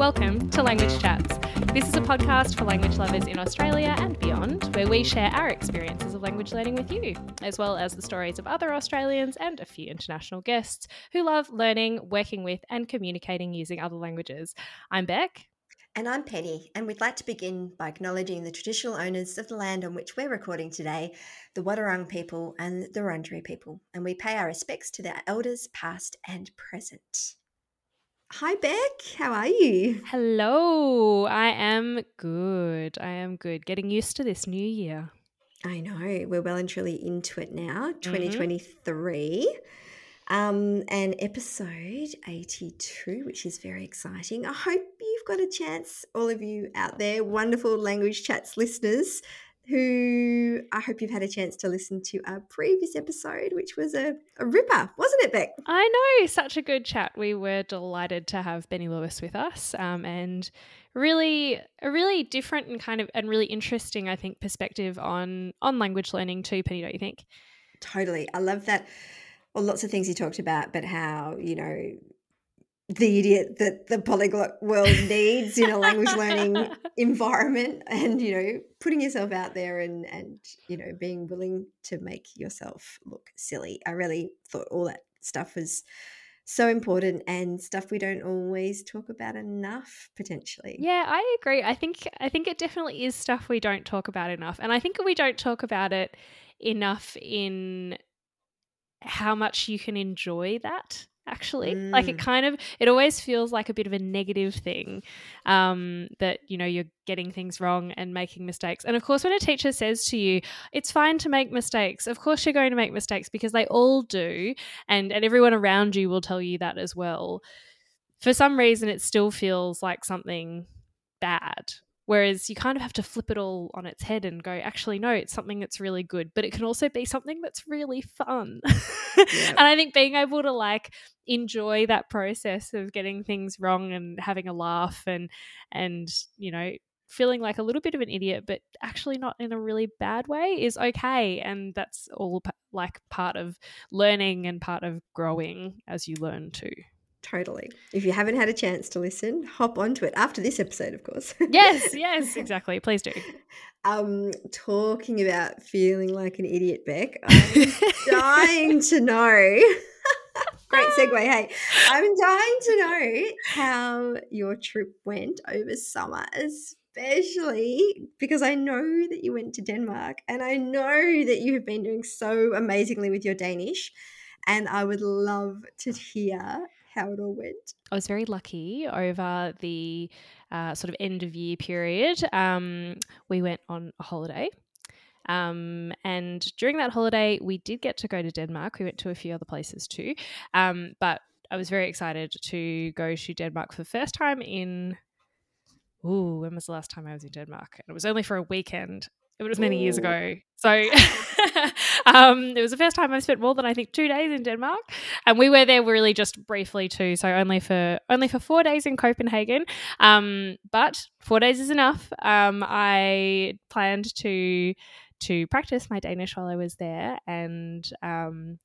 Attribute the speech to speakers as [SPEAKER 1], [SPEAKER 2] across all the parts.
[SPEAKER 1] Welcome to Language Chats. This is a podcast for language lovers in Australia and beyond, where we share our experiences of language learning with you, as well as the stories of other Australians and a few international guests who love learning, working with, and communicating using other languages. I'm Beck.
[SPEAKER 2] And I'm Penny, and we'd like to begin by acknowledging the traditional owners of the land on which we're recording today, the Wadawurrung people and the Wurundjeri people, and we pay our respects to their elders, past and present. Hi, Beck. How are you?
[SPEAKER 1] Hello. I am good. I am good. Getting used to this new year.
[SPEAKER 2] I know. We're well and truly into it now, 2023. Mm-hmm um, and episode 82, which is very exciting. I hope you've got a chance, all of you out there, wonderful language chats listeners, who I hope you've had a chance to listen to our previous episode, which was a, a ripper, wasn't it, Beck?
[SPEAKER 1] I know, such a good chat. We were delighted to have Benny Lewis with us, um, and really a really different and kind of and really interesting, I think, perspective on on language learning too. Penny, don't you think?
[SPEAKER 2] Totally, I love that well, lots of things he talked about, but how, you know, the idiot that the polyglot world needs in a language learning environment and you know putting yourself out there and and you know being willing to make yourself look silly. I really thought all that stuff was so important and stuff we don't always talk about enough potentially.
[SPEAKER 1] Yeah i agree. I think i think it definitely is stuff we don't talk about enough and i think we don't talk about it enough in how much you can enjoy that actually mm. like it mm. kind of it always feels like a bit of a negative thing um, that you know you're getting things wrong and making mistakes and of course when a teacher says to you it's fine to make mistakes of course you're going to make mistakes because they all do and and everyone around you will tell you that as well for some reason it still feels like something bad Whereas you kind of have to flip it all on its head and go, actually, no, it's something that's really good, but it can also be something that's really fun. Yeah. and I think being able to like enjoy that process of getting things wrong and having a laugh and, and, you know, feeling like a little bit of an idiot, but actually not in a really bad way is okay. And that's all like part of learning and part of growing as you learn too.
[SPEAKER 2] Totally. If you haven't had a chance to listen, hop onto it after this episode, of course.
[SPEAKER 1] yes, yes, exactly. Please do.
[SPEAKER 2] Um, talking about feeling like an idiot, Beck, I'm dying to know. Great segue. Hey, I'm dying to know how your trip went over summer, especially because I know that you went to Denmark and I know that you have been doing so amazingly with your Danish. And I would love to hear how it all went?
[SPEAKER 1] I was very lucky over the uh, sort of end of year period. Um, we went on a holiday. Um, and during that holiday, we did get to go to Denmark. We went to a few other places too. Um, but I was very excited to go to Denmark for the first time in. Ooh, when was the last time I was in Denmark? And it was only for a weekend. It was many Ooh. years ago. So um, it was the first time I spent more than I think two days in Denmark, and we were there really just briefly too. So only for only for four days in Copenhagen, um, but four days is enough. Um, I planned to to practice my Danish while I was there, and um,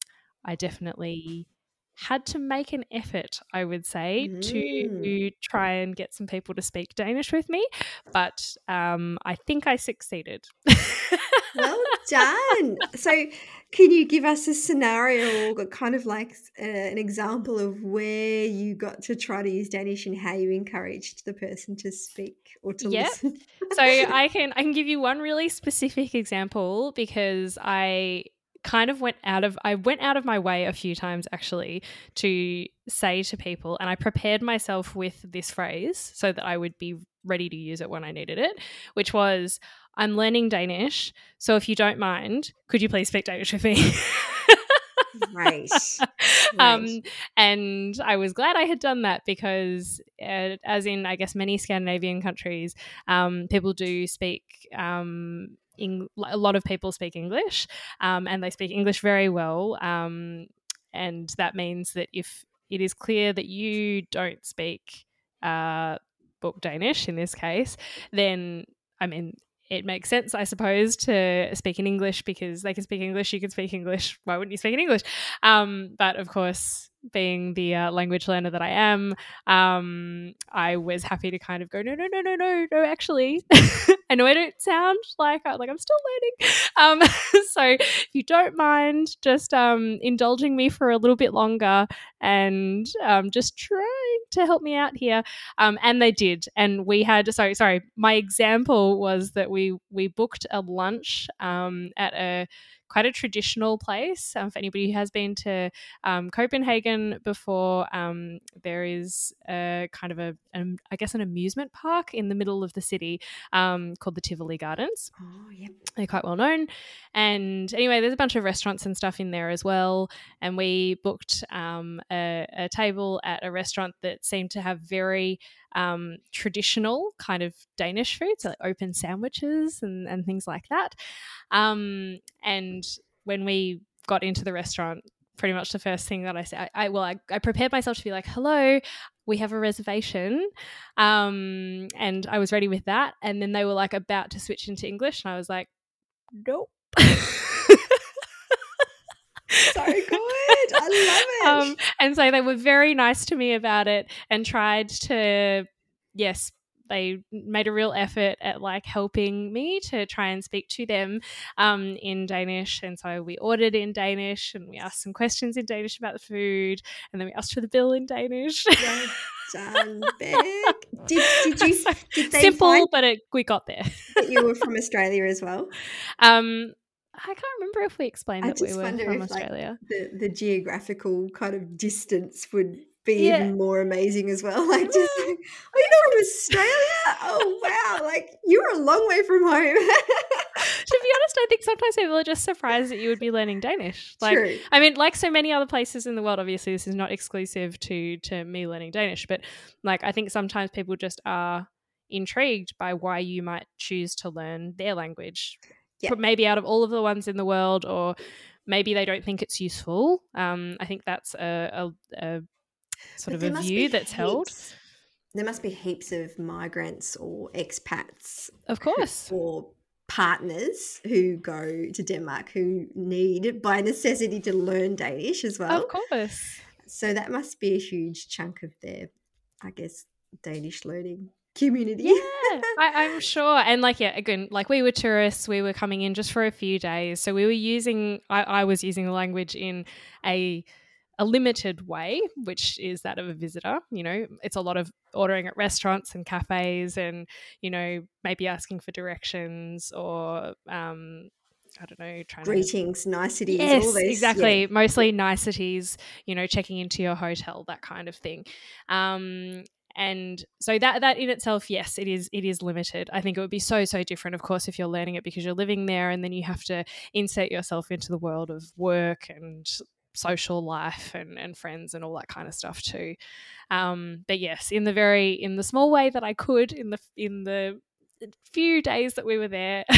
[SPEAKER 1] I definitely had to make an effort, I would say, mm. to try and get some people to speak Danish with me. But um, I think I succeeded.
[SPEAKER 2] well done. So, can you give us a scenario or kind of like uh, an example of where you got to try to use Danish and how you encouraged the person to speak or to yep. listen?
[SPEAKER 1] so I can I can give you one really specific example because I kind of went out of I went out of my way a few times actually to say to people and I prepared myself with this phrase so that I would be ready to use it when I needed it, which was I'm learning Danish, so if you don't mind, could you please speak Danish with me?
[SPEAKER 2] right.
[SPEAKER 1] Um, and I was glad I had done that because, uh, as in, I guess, many Scandinavian countries, um, people do speak um, Eng- a lot of people speak English, um, and they speak English very well. Um, and that means that if it is clear that you don't speak uh, book Danish in this case, then I mean it makes sense, I suppose, to speak in English because they can speak English, you can speak English. Why wouldn't you speak in English? Um, but of course, being the uh, language learner that I am, um, I was happy to kind of go, no, no, no, no, no, no. Actually, I know I don't sound like uh, like I'm still learning. Um, so if you don't mind, just um, indulging me for a little bit longer and um, just trying to help me out here. Um, and they did, and we had. Sorry, sorry. My example was that we we booked a lunch um, at a quite a traditional place. Um, for anybody who has been to um, Copenhagen before, um, there is a kind of a, a, I guess, an amusement park in the middle of the city um, called the Tivoli Gardens.
[SPEAKER 2] Oh, yep.
[SPEAKER 1] They're quite well known. And anyway, there's a bunch of restaurants and stuff in there as well. And we booked um, a, a table at a restaurant that seemed to have very um, traditional kind of Danish food, so like open sandwiches and, and things like that. Um, and when we got into the restaurant, pretty much the first thing that I said, I, I well, I, I, prepared myself to be like, "Hello, we have a reservation," um, and I was ready with that. And then they were like about to switch into English, and I was like, "Nope."
[SPEAKER 2] so good. I love it. Um,
[SPEAKER 1] and so they were very nice to me about it and tried to, yes, they made a real effort at like helping me to try and speak to them um, in Danish. And so we ordered in Danish and we asked some questions in Danish about the food. And then we asked for the bill in Danish.
[SPEAKER 2] Well done, Beck. Did, did you, did they
[SPEAKER 1] Simple, but it, we got there.
[SPEAKER 2] you were from Australia as well?
[SPEAKER 1] Um, I can't remember if we explained I that we were from Australia.
[SPEAKER 2] Like, the the geographical kind of distance would be yeah. even more amazing as well. Like just mm. like, oh, are you from Australia? oh wow, like you're a long way from home.
[SPEAKER 1] to be honest, I think sometimes people are just surprised that you would be learning Danish. Like True. I mean, like so many other places in the world, obviously this is not exclusive to to me learning Danish, but like I think sometimes people just are intrigued by why you might choose to learn their language yeah. maybe out of all of the ones in the world, or maybe they don't think it's useful. Um, I think that's a, a, a sort but of a view that's heaps, held.
[SPEAKER 2] There must be heaps of migrants or expats,
[SPEAKER 1] of course,
[SPEAKER 2] or partners who go to Denmark who need by necessity to learn Danish as well.
[SPEAKER 1] Of course.
[SPEAKER 2] So that must be a huge chunk of their, I guess, Danish learning community.
[SPEAKER 1] Yeah, I, am sure. And like, yeah, again, like we were tourists, we were coming in just for a few days. So we were using, I, I was using the language in a a limited way, which is that of a visitor. You know, it's a lot of ordering at restaurants and cafes and, you know, maybe asking for directions or, um, I don't know, trying
[SPEAKER 2] greetings,
[SPEAKER 1] to...
[SPEAKER 2] niceties,
[SPEAKER 1] yes, exactly. Yeah. Mostly niceties, you know, checking into your hotel, that kind of thing. Um, and so that that in itself yes it is it is limited. I think it would be so so different of course if you're learning it because you're living there and then you have to insert yourself into the world of work and social life and, and friends and all that kind of stuff too. Um, but yes in the very in the small way that i could in the in the few days that we were there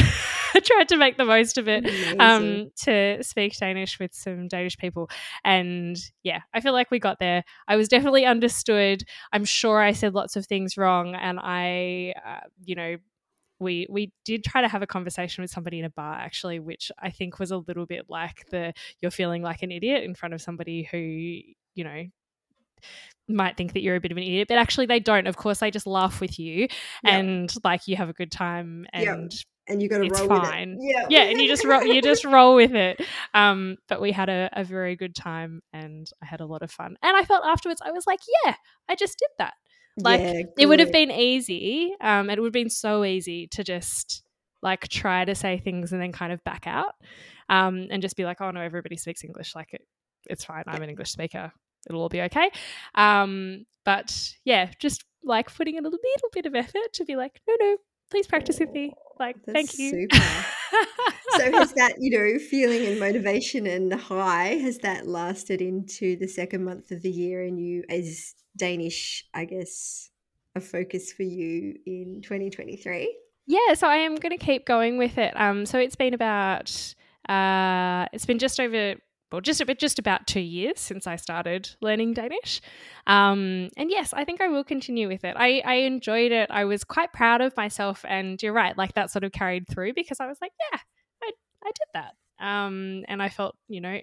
[SPEAKER 1] I tried to make the most of it um, to speak Danish with some Danish people. And yeah, I feel like we got there. I was definitely understood. I'm sure I said lots of things wrong. And I, uh, you know, we we did try to have a conversation with somebody in a bar actually which i think was a little bit like the you're feeling like an idiot in front of somebody who you know might think that you're a bit of an idiot, but actually they don't. Of course, they just laugh with you yep. and like you have a good time and yep
[SPEAKER 2] and you got to roll fine.
[SPEAKER 1] with it. Yeah, yeah, and you just roll, you just roll with it. Um, but we had a, a very good time, and I had a lot of fun. And I felt afterwards, I was like, yeah, I just did that. Like yeah, it would have been easy. Um, it would have been so easy to just like try to say things and then kind of back out, um, and just be like, oh no, everybody speaks English. Like it, it's fine. I'm an English speaker. It'll all be okay. Um, but yeah, just like putting in a little, bit of effort to be like, no, no, please practice with me. Like, That's thank you.
[SPEAKER 2] so has that, you know, feeling and motivation and high, has that lasted into the second month of the year and you as Danish, I guess, a focus for you in 2023?
[SPEAKER 1] Yeah, so I am going to keep going with it. Um, so it's been about, uh, it's been just over well, just bit, just about two years since I started learning Danish. Um, and yes, I think I will continue with it. I, I enjoyed it. I was quite proud of myself, and you're right, like that sort of carried through because I was like, yeah, I, I did that. Um, and I felt, you know,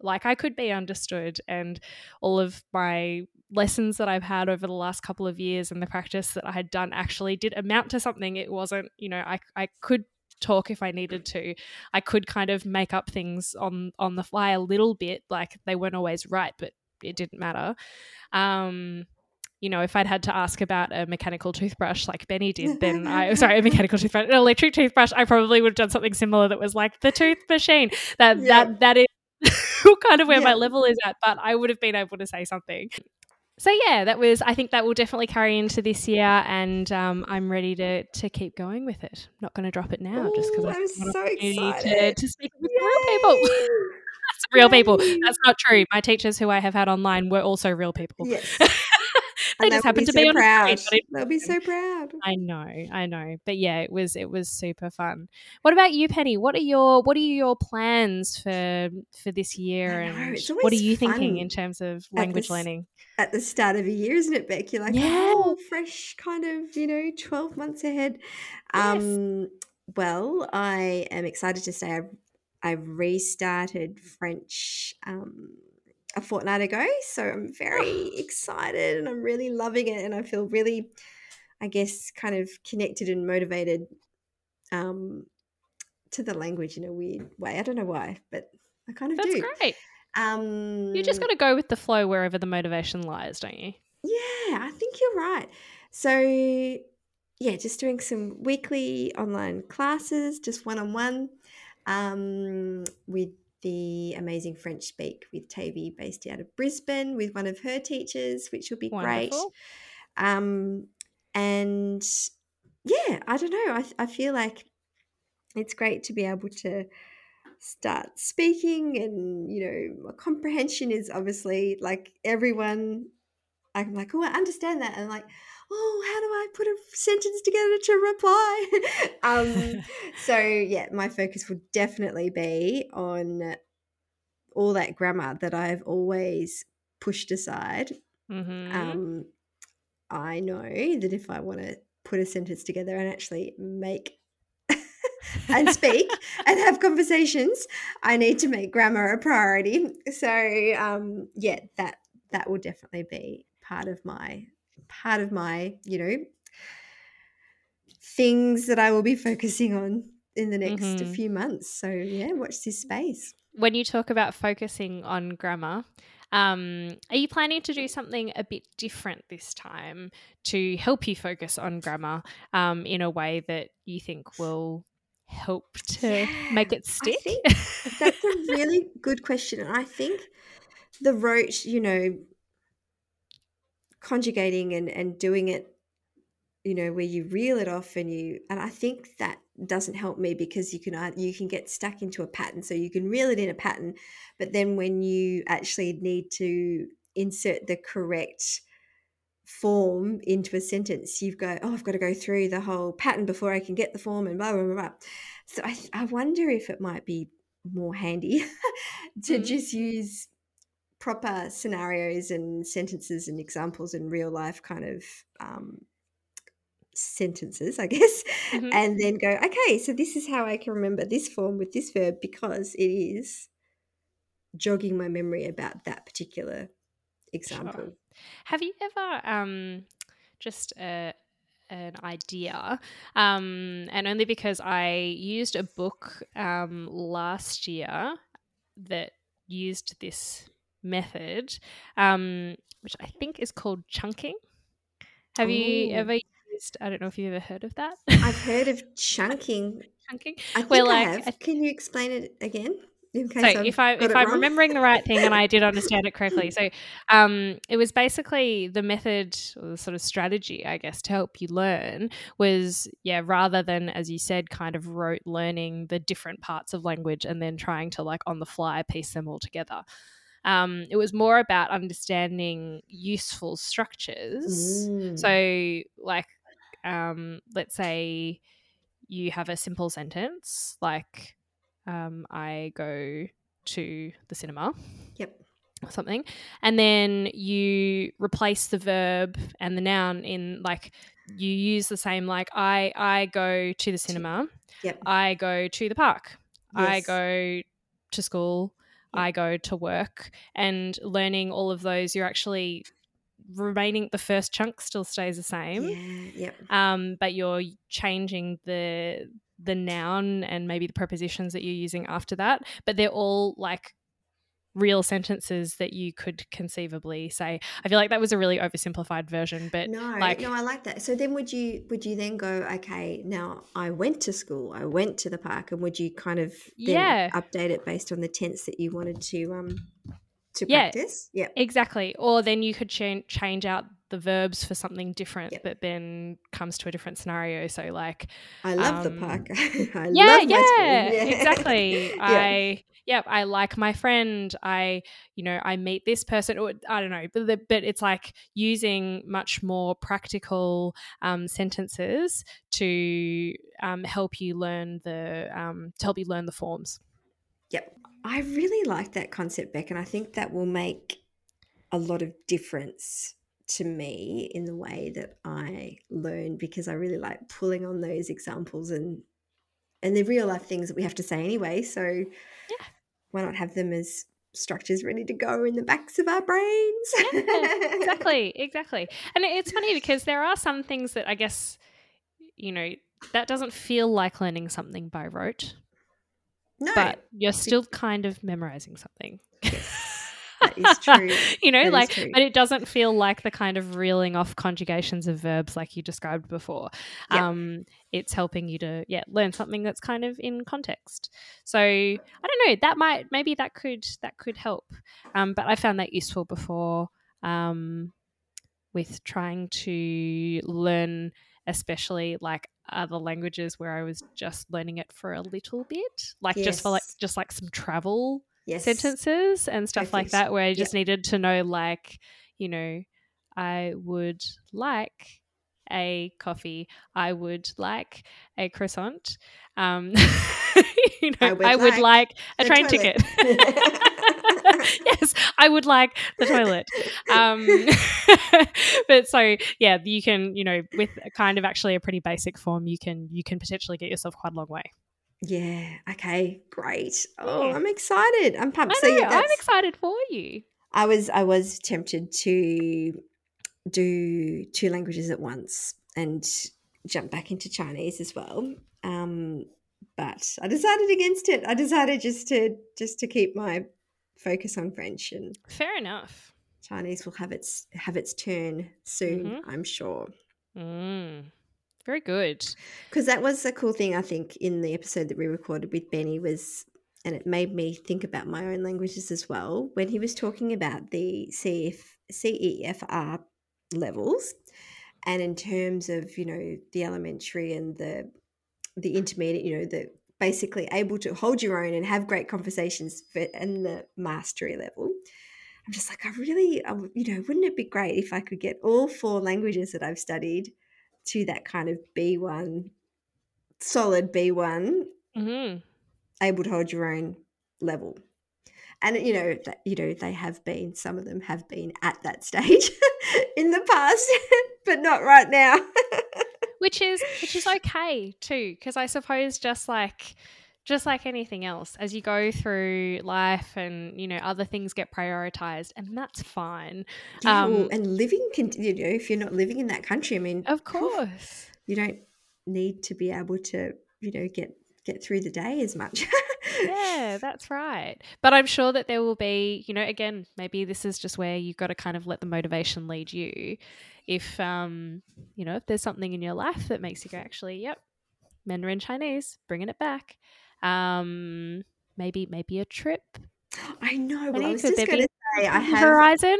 [SPEAKER 1] like I could be understood and all of my lessons that I've had over the last couple of years and the practice that I had done actually did amount to something. It wasn't, you know, I I could talk if I needed to. I could kind of make up things on on the fly a little bit, like they weren't always right, but it didn't matter. Um, you know, if I'd had to ask about a mechanical toothbrush like Benny did, then I sorry, a mechanical toothbrush, an electric toothbrush, I probably would have done something similar that was like the tooth machine. That
[SPEAKER 2] Yeah.
[SPEAKER 1] that that is kind of where my level is at, but I would have been able to say something. So yeah, that was. I think that will definitely carry into this year, and um, I'm ready to to keep going with it. I'm Not going to drop it now, just because
[SPEAKER 2] I'm so
[SPEAKER 1] opportunity to,
[SPEAKER 2] excited.
[SPEAKER 1] to speak with real people. That's real people. That's not true. My teachers who I have had online were also real people.
[SPEAKER 2] Yes.
[SPEAKER 1] they just happened to
[SPEAKER 2] so
[SPEAKER 1] be on
[SPEAKER 2] proud.
[SPEAKER 1] a screen, but it-
[SPEAKER 2] They'll be so proud.
[SPEAKER 1] I know, I know. But yeah, it was it was super fun. What about you, Penny? What are your what are your plans for for this year and what are you thinking in terms of
[SPEAKER 2] at
[SPEAKER 1] language learning?
[SPEAKER 2] At the start of a year, isn't it, Beck? You're like,
[SPEAKER 1] Yeah.
[SPEAKER 2] oh, fresh, kind of, you know, 12 months ahead.
[SPEAKER 1] Yes.
[SPEAKER 2] Um, well, I am excited to say I've, I've restarted French um, a fortnight ago. So I'm very excited and I'm really loving it. And I feel really, I guess, kind of connected and motivated um, to the language in a weird way. I don't know why, but I kind of
[SPEAKER 1] That's
[SPEAKER 2] do.
[SPEAKER 1] great.
[SPEAKER 2] Um,
[SPEAKER 1] You just got to go with the flow wherever the motivation lies, don't you?
[SPEAKER 2] Yeah, I think you're right. So, yeah, just doing some weekly online classes, just one on one, um, with the amazing French Speak with Tavy, based out of Brisbane, with one of her teachers, which will be great. Um, and yeah, I don't know. I, I feel like it's great to be able to start speaking, and you know, my comprehension is obviously like everyone. I'm like, oh, I understand that. And like, oh, how do I put a sentence together to reply? um, so yeah, my focus will definitely be on all that grammar that I've always pushed aside
[SPEAKER 1] hmm
[SPEAKER 2] um, I know that if I want to put a sentence together and actually make and speak and have conversations, I need to make grammar a priority. So um, yeah, that that will definitely be part of my part of my you know things that I will be focusing on in the next
[SPEAKER 1] Mhm.
[SPEAKER 2] few months. So yeah, watch this space.
[SPEAKER 1] when you talk about focusing on grammar, um, are you planning to do something a bit different this time to help you focus on grammar um, in a way that you think will help to make
[SPEAKER 2] Yeah,
[SPEAKER 1] it
[SPEAKER 2] I
[SPEAKER 1] stick?
[SPEAKER 2] That's a really good question. And I think the rote, you know, conjugating and, and doing it, you know, where you reel it off and you, and I think that doesn't help me because you can, you can get stuck into a pattern. So you can reel it in a pattern, but then when you actually need to insert the correct form into a sentence, you've got, oh, I've got to go through the whole pattern before I can get the form and blah, blah, blah, blah. So I, I wonder if it might be more handy to
[SPEAKER 1] Mm.
[SPEAKER 2] just use proper scenarios and sentences and examples and real life kind of um, sentences, I guess,
[SPEAKER 1] Mhm.
[SPEAKER 2] and then go, okay, so this is how I can remember this form with this verb because it is jogging my memory about that particular example.
[SPEAKER 1] Have you ever um, just a, an idea? Um, and only because I used a book um, last year that used this method, um, which I think is called chunking. Have you ever used? I don't know if you've ever heard of that.
[SPEAKER 2] I've heard of chunking.
[SPEAKER 1] chunking.
[SPEAKER 2] I think I
[SPEAKER 1] like,
[SPEAKER 2] have.
[SPEAKER 1] I-
[SPEAKER 2] Can you explain it again? In case
[SPEAKER 1] So
[SPEAKER 2] I've
[SPEAKER 1] if I if I'm
[SPEAKER 2] wrong?
[SPEAKER 1] remembering the right thing and I did understand it correctly, so um, it was basically the method or the sort of strategy, I guess, to help you learn was yeah, rather than as you said, kind of rote learning the different parts of language and then trying to like on the fly piece them all together. Um, it was more about understanding useful structures.
[SPEAKER 2] Mm.
[SPEAKER 1] So like, um, let's say you have a simple sentence like um, I go to the cinema
[SPEAKER 2] Yep.
[SPEAKER 1] or something, and then you replace the verb and the noun in like you use the same like I I go to the cinema,
[SPEAKER 2] Yep.
[SPEAKER 1] I go to the park, I go to school, I go to work and learning all of those, you're actually remaining the first chunk still stays the same.
[SPEAKER 2] Yeah. Yep.
[SPEAKER 1] Um, but you're changing the the noun and maybe the prepositions that you're using after that, but they're all like real sentences that you could conceivably say. I feel like that was a really oversimplified version, but
[SPEAKER 2] no,
[SPEAKER 1] like
[SPEAKER 2] no, I like that. So then, would you would you then go? Okay, now I went to school, I went to the park, and would you kind of then
[SPEAKER 1] Yeah.
[SPEAKER 2] update it based on the tense that you wanted to um to
[SPEAKER 1] Yeah.
[SPEAKER 2] practice? Yeah,
[SPEAKER 1] exactly. Or then you could cha- change out the verbs for something different
[SPEAKER 2] Yep.
[SPEAKER 1] that then comes to a different scenario. So like
[SPEAKER 2] I love
[SPEAKER 1] Um,
[SPEAKER 2] the park. I
[SPEAKER 1] yeah,
[SPEAKER 2] school.
[SPEAKER 1] yeah, exactly.
[SPEAKER 2] Yeah.
[SPEAKER 1] I yeah, I like my friend. I you know I meet this person. Or I don't know, but, the, but it's like using much more practical um, sentences to um, help you learn the um, to help you learn the forms.
[SPEAKER 2] Yep. I really like that concept, Beck, and I think that will make a lot of difference to me in the way that I learn because I really like pulling on those examples and and the real life things that we have to say anyway. So
[SPEAKER 1] Yeah.
[SPEAKER 2] why not have them as structures ready to go in the backs of our brains?
[SPEAKER 1] Yeah, exactly, exactly. And it's funny because there are some things that I guess you know that doesn't feel like learning something by rote,
[SPEAKER 2] no,
[SPEAKER 1] but you're still kind of memorizing something.
[SPEAKER 2] That is true.
[SPEAKER 1] you know,
[SPEAKER 2] That
[SPEAKER 1] like, but it doesn't feel like the kind of reeling off conjugations of verbs like you described before.
[SPEAKER 2] Yeah.
[SPEAKER 1] Um, it's helping you to, yeah, learn something that's kind of in context. So I don't know. That might maybe that could that could help. Um, but I found that useful before. Um, with trying to learn, especially like other languages where I was just learning it for a little bit, like just for like just like some travel
[SPEAKER 2] yes.
[SPEAKER 1] sentences and stuff like that where I
[SPEAKER 2] Yeah.
[SPEAKER 1] just needed to know like, you know, I would like a coffee. I would like a croissant. Um you know,
[SPEAKER 2] I would
[SPEAKER 1] I would
[SPEAKER 2] like
[SPEAKER 1] like a train
[SPEAKER 2] toilet.
[SPEAKER 1] ticket. yes, I would like the toilet. Um but so yeah, you can, you know, with kind of actually a pretty basic form, you can you can potentially get yourself quite a long way.
[SPEAKER 2] Yeah. Okay. Great. Oh,
[SPEAKER 1] Yeah.
[SPEAKER 2] I'm excited. I'm pumped.
[SPEAKER 1] I
[SPEAKER 2] so
[SPEAKER 1] know,
[SPEAKER 2] yeah,
[SPEAKER 1] I'm excited for you.
[SPEAKER 2] I was I was tempted to do two languages at once and jump back into Chinese as well. Um, but I decided against it. I decided just to just to keep my focus on French and
[SPEAKER 1] Fair enough.
[SPEAKER 2] Chinese will have its have its turn soon,
[SPEAKER 1] Mhm.
[SPEAKER 2] I'm sure.
[SPEAKER 1] Mm. Very good.
[SPEAKER 2] Because that was a cool thing I think in the episode that we recorded with Benny was and it made me think about my own languages as well when he was talking about the CF, CEFR levels and in terms of you know the elementary and the the intermediate you know the basically able to hold your own and have great conversations for, and the mastery level i'm just like i really I you know wouldn't it be great if i could get all four languages that i've studied to that kind of b1 solid b1
[SPEAKER 1] hmm
[SPEAKER 2] able to hold your own level. And you know that you know they have been some of them have been at that stage in the past but not right now.
[SPEAKER 1] Which is which is okay too, because I suppose just like just like anything else, as you go through life and you know other things get prioritized, and that's fine.
[SPEAKER 2] Yeah, well,
[SPEAKER 1] Um,
[SPEAKER 2] and living can you know if you're not living in that country i mean
[SPEAKER 1] Of course.
[SPEAKER 2] you don't need to be able to you know get get through the day as much
[SPEAKER 1] yeah, that's right. But I'm sure that there will be, you know, again, maybe this is just where you've got to kind of let the motivation lead you. If, um, you know, if there's something in your life that makes you go, actually, yep, Mandarin Chinese, bringing it back. Um, maybe, maybe a trip.
[SPEAKER 2] i know well, i
[SPEAKER 1] Honey,
[SPEAKER 2] was just going to say i have
[SPEAKER 1] horizon.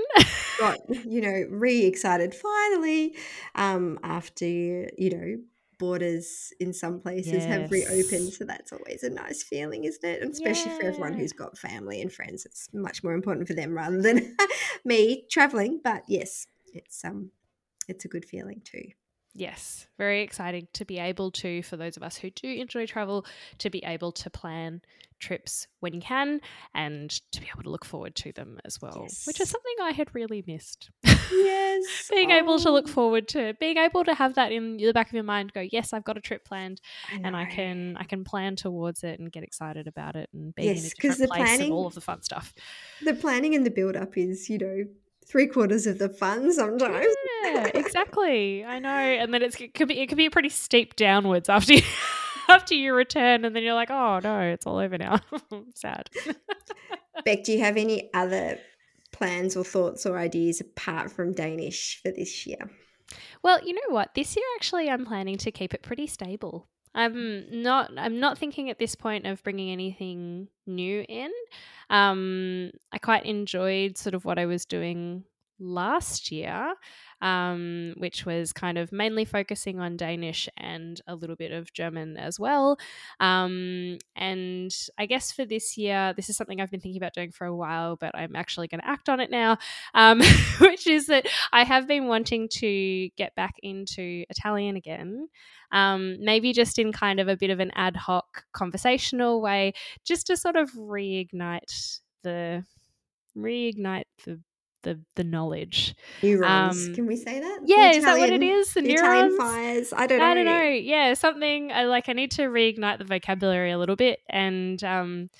[SPEAKER 2] got you know re excited finally um after you know borders in some places have reopened so that's always a nice feeling isn't it? And especially for everyone who's got family and friends it's much more important for them rather than me traveling but yes it's um it's a good feeling too
[SPEAKER 1] Yes, very exciting to be able to, for those of us who do enjoy travel, to be able to plan trips when you can and to be able to look forward to them as well, which is something I had really missed.
[SPEAKER 2] Yes.
[SPEAKER 1] being able to look
[SPEAKER 2] Oh,
[SPEAKER 1] forward to being able to have that in the back of your mind go yes i've got a trip planned and i can i can plan towards it and get excited about it and being in a different
[SPEAKER 2] the
[SPEAKER 1] place and all of the fun stuff
[SPEAKER 2] The planning and the build up is, you know, three quarters of the fun sometimes.
[SPEAKER 1] yeah exactly i know and then it's, it could be it could be a pretty steep downwards after you after you return and then you're like oh no it's all over now sad
[SPEAKER 2] Beck, do you have any other plans or thoughts or ideas apart from Danish for this year?
[SPEAKER 1] Well, you know what? This year actually I'm planning to keep it pretty stable. I'm not I'm not thinking at this point of bringing anything new in. Um I quite enjoyed sort of what I was doing last year, um, which was kind of mainly focusing on Danish and a little bit of German as well. Um, and I guess for this year, this is something I've been thinking about doing for a while, but I'm actually going to act on it now, um, which is that I have been wanting to get back into Italian again. Um, maybe just in kind of a bit of an ad hoc conversational way, just to sort of reignite the reignite the the, the knowledge.
[SPEAKER 2] Neurons.
[SPEAKER 1] Um,
[SPEAKER 2] Can we say that?
[SPEAKER 1] Yeah, is that what it is? The,
[SPEAKER 2] The
[SPEAKER 1] neurons?
[SPEAKER 2] Italian fires. I don't know.
[SPEAKER 1] I don't know. Yeah, something I like. I need to reignite the vocabulary a little bit, and um,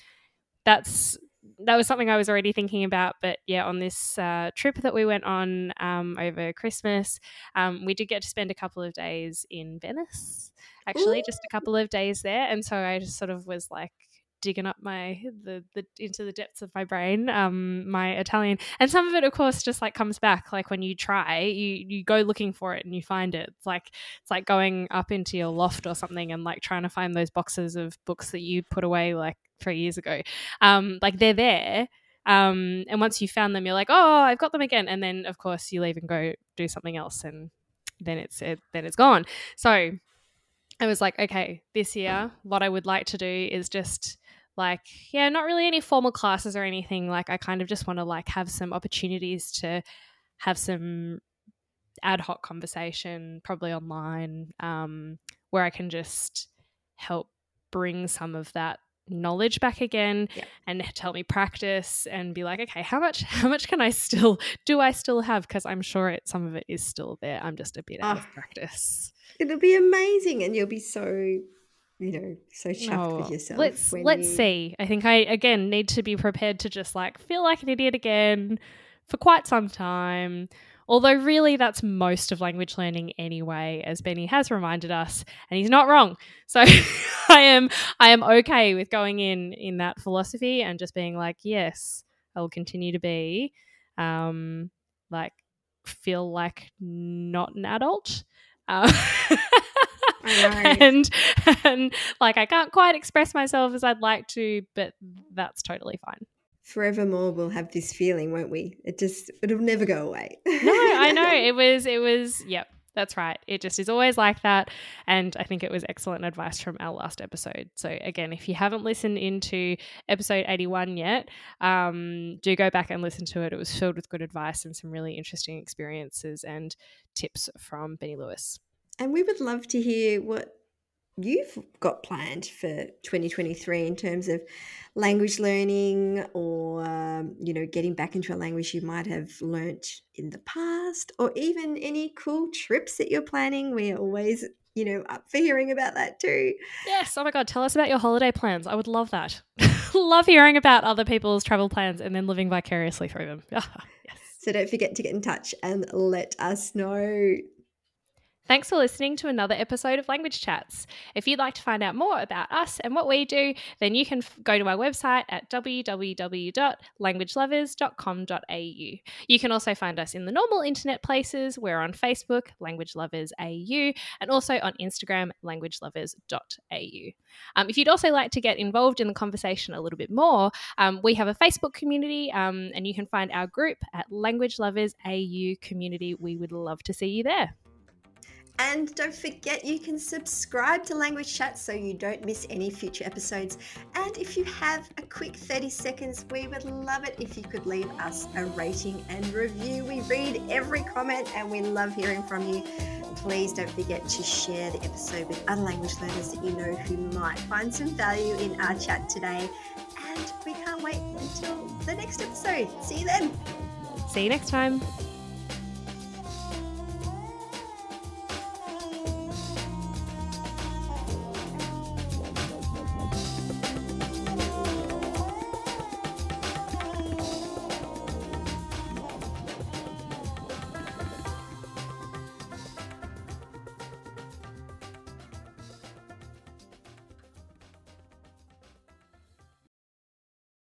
[SPEAKER 1] that's that was something I was already thinking about. But yeah, on this uh, trip that we went on um, over Christmas, um, we did get to spend a couple of days in Venice. Actually, just a couple of days there, and so I just sort of was like digging up my the, the into the depths of my brain um my italian. And some of it of course just like comes back. Like when you try you you go looking for it and you find it. It's like it's like going up into your loft or something and like trying to find those boxes of books that you put away like three years ago. Um like they're there um and once you found them you're like oh i've got them again. And then of course you leave and go do something else and then it's it, then it's gone. So i was like okay this year what i would like to do is just like yeah not really any formal classes or anything like i kind of just want to like have some opportunities to have some ad hoc conversation probably online um, where i can just help bring some of that knowledge back again
[SPEAKER 2] Yeah.
[SPEAKER 1] and help me practice and be like okay how much how much can i still do i still have because i'm sure it some of it is still there i'm just a bit out of
[SPEAKER 2] Ah.
[SPEAKER 1] practice
[SPEAKER 2] It'll be amazing, and you'll be so, you know, so chuffed with
[SPEAKER 1] Oh,
[SPEAKER 2] yourself.
[SPEAKER 1] Let's let's
[SPEAKER 2] you-
[SPEAKER 1] see. I think I again need to be prepared to just like feel like an idiot again for quite some time. Although really that's most of language learning anyway, as Benny has reminded us, and he's not wrong. So I am I am okay with going in in that philosophy and just being like, yes, I will continue to be um like feel like not an adult. Um, And and like I can't quite express myself as I'd like to, but that's totally fine.
[SPEAKER 2] Forevermore, we'll have this feeling, won't we? It just, it'll never go away.
[SPEAKER 1] No, I know it was it was yep. That's right. It just is always like that. And I think it was excellent advice from our last episode. So, again, if you haven't listened into episode 81 yet, um, do go back and listen to it. It was filled with good advice and some really interesting experiences and tips from Benny Lewis.
[SPEAKER 2] And we would love to hear what you've got planned for 2023 in terms of language learning or, um, you know, getting back into a language you might have learnt in the past or even any cool trips that you're planning. We're always, you know, up for hearing about that too.
[SPEAKER 1] Yes. Oh my God. Tell us about your holiday plans. I would love that. love hearing about other people's travel plans and then living vicariously through them. yes.
[SPEAKER 2] So don't forget to get in touch and let us know.
[SPEAKER 1] Thanks for listening to another episode of Language Chats. If you'd like to find out more about us and what we do, then you can f- go to our website at www.languagelovers.com.au. You can also find us in the normal internet places. We're on Facebook, Language Lovers AU, and also on Instagram, languagelovers.au. Um, if you'd also like to get involved in the conversation a little bit more, um, we have a Facebook community, um, and you can find our group at Language Lovers AU Community. We would love to see you there.
[SPEAKER 2] And don't forget you can subscribe to Language Chat so you don't miss any future episodes. And if you have a quick 30 seconds, we would love it if you could leave us a rating and review. We read every comment and we love hearing from you. Please don't forget to share the episode with other language learners that you know who might find some value in our chat today. And we can't wait until the next episode. See you then.
[SPEAKER 1] See you next time.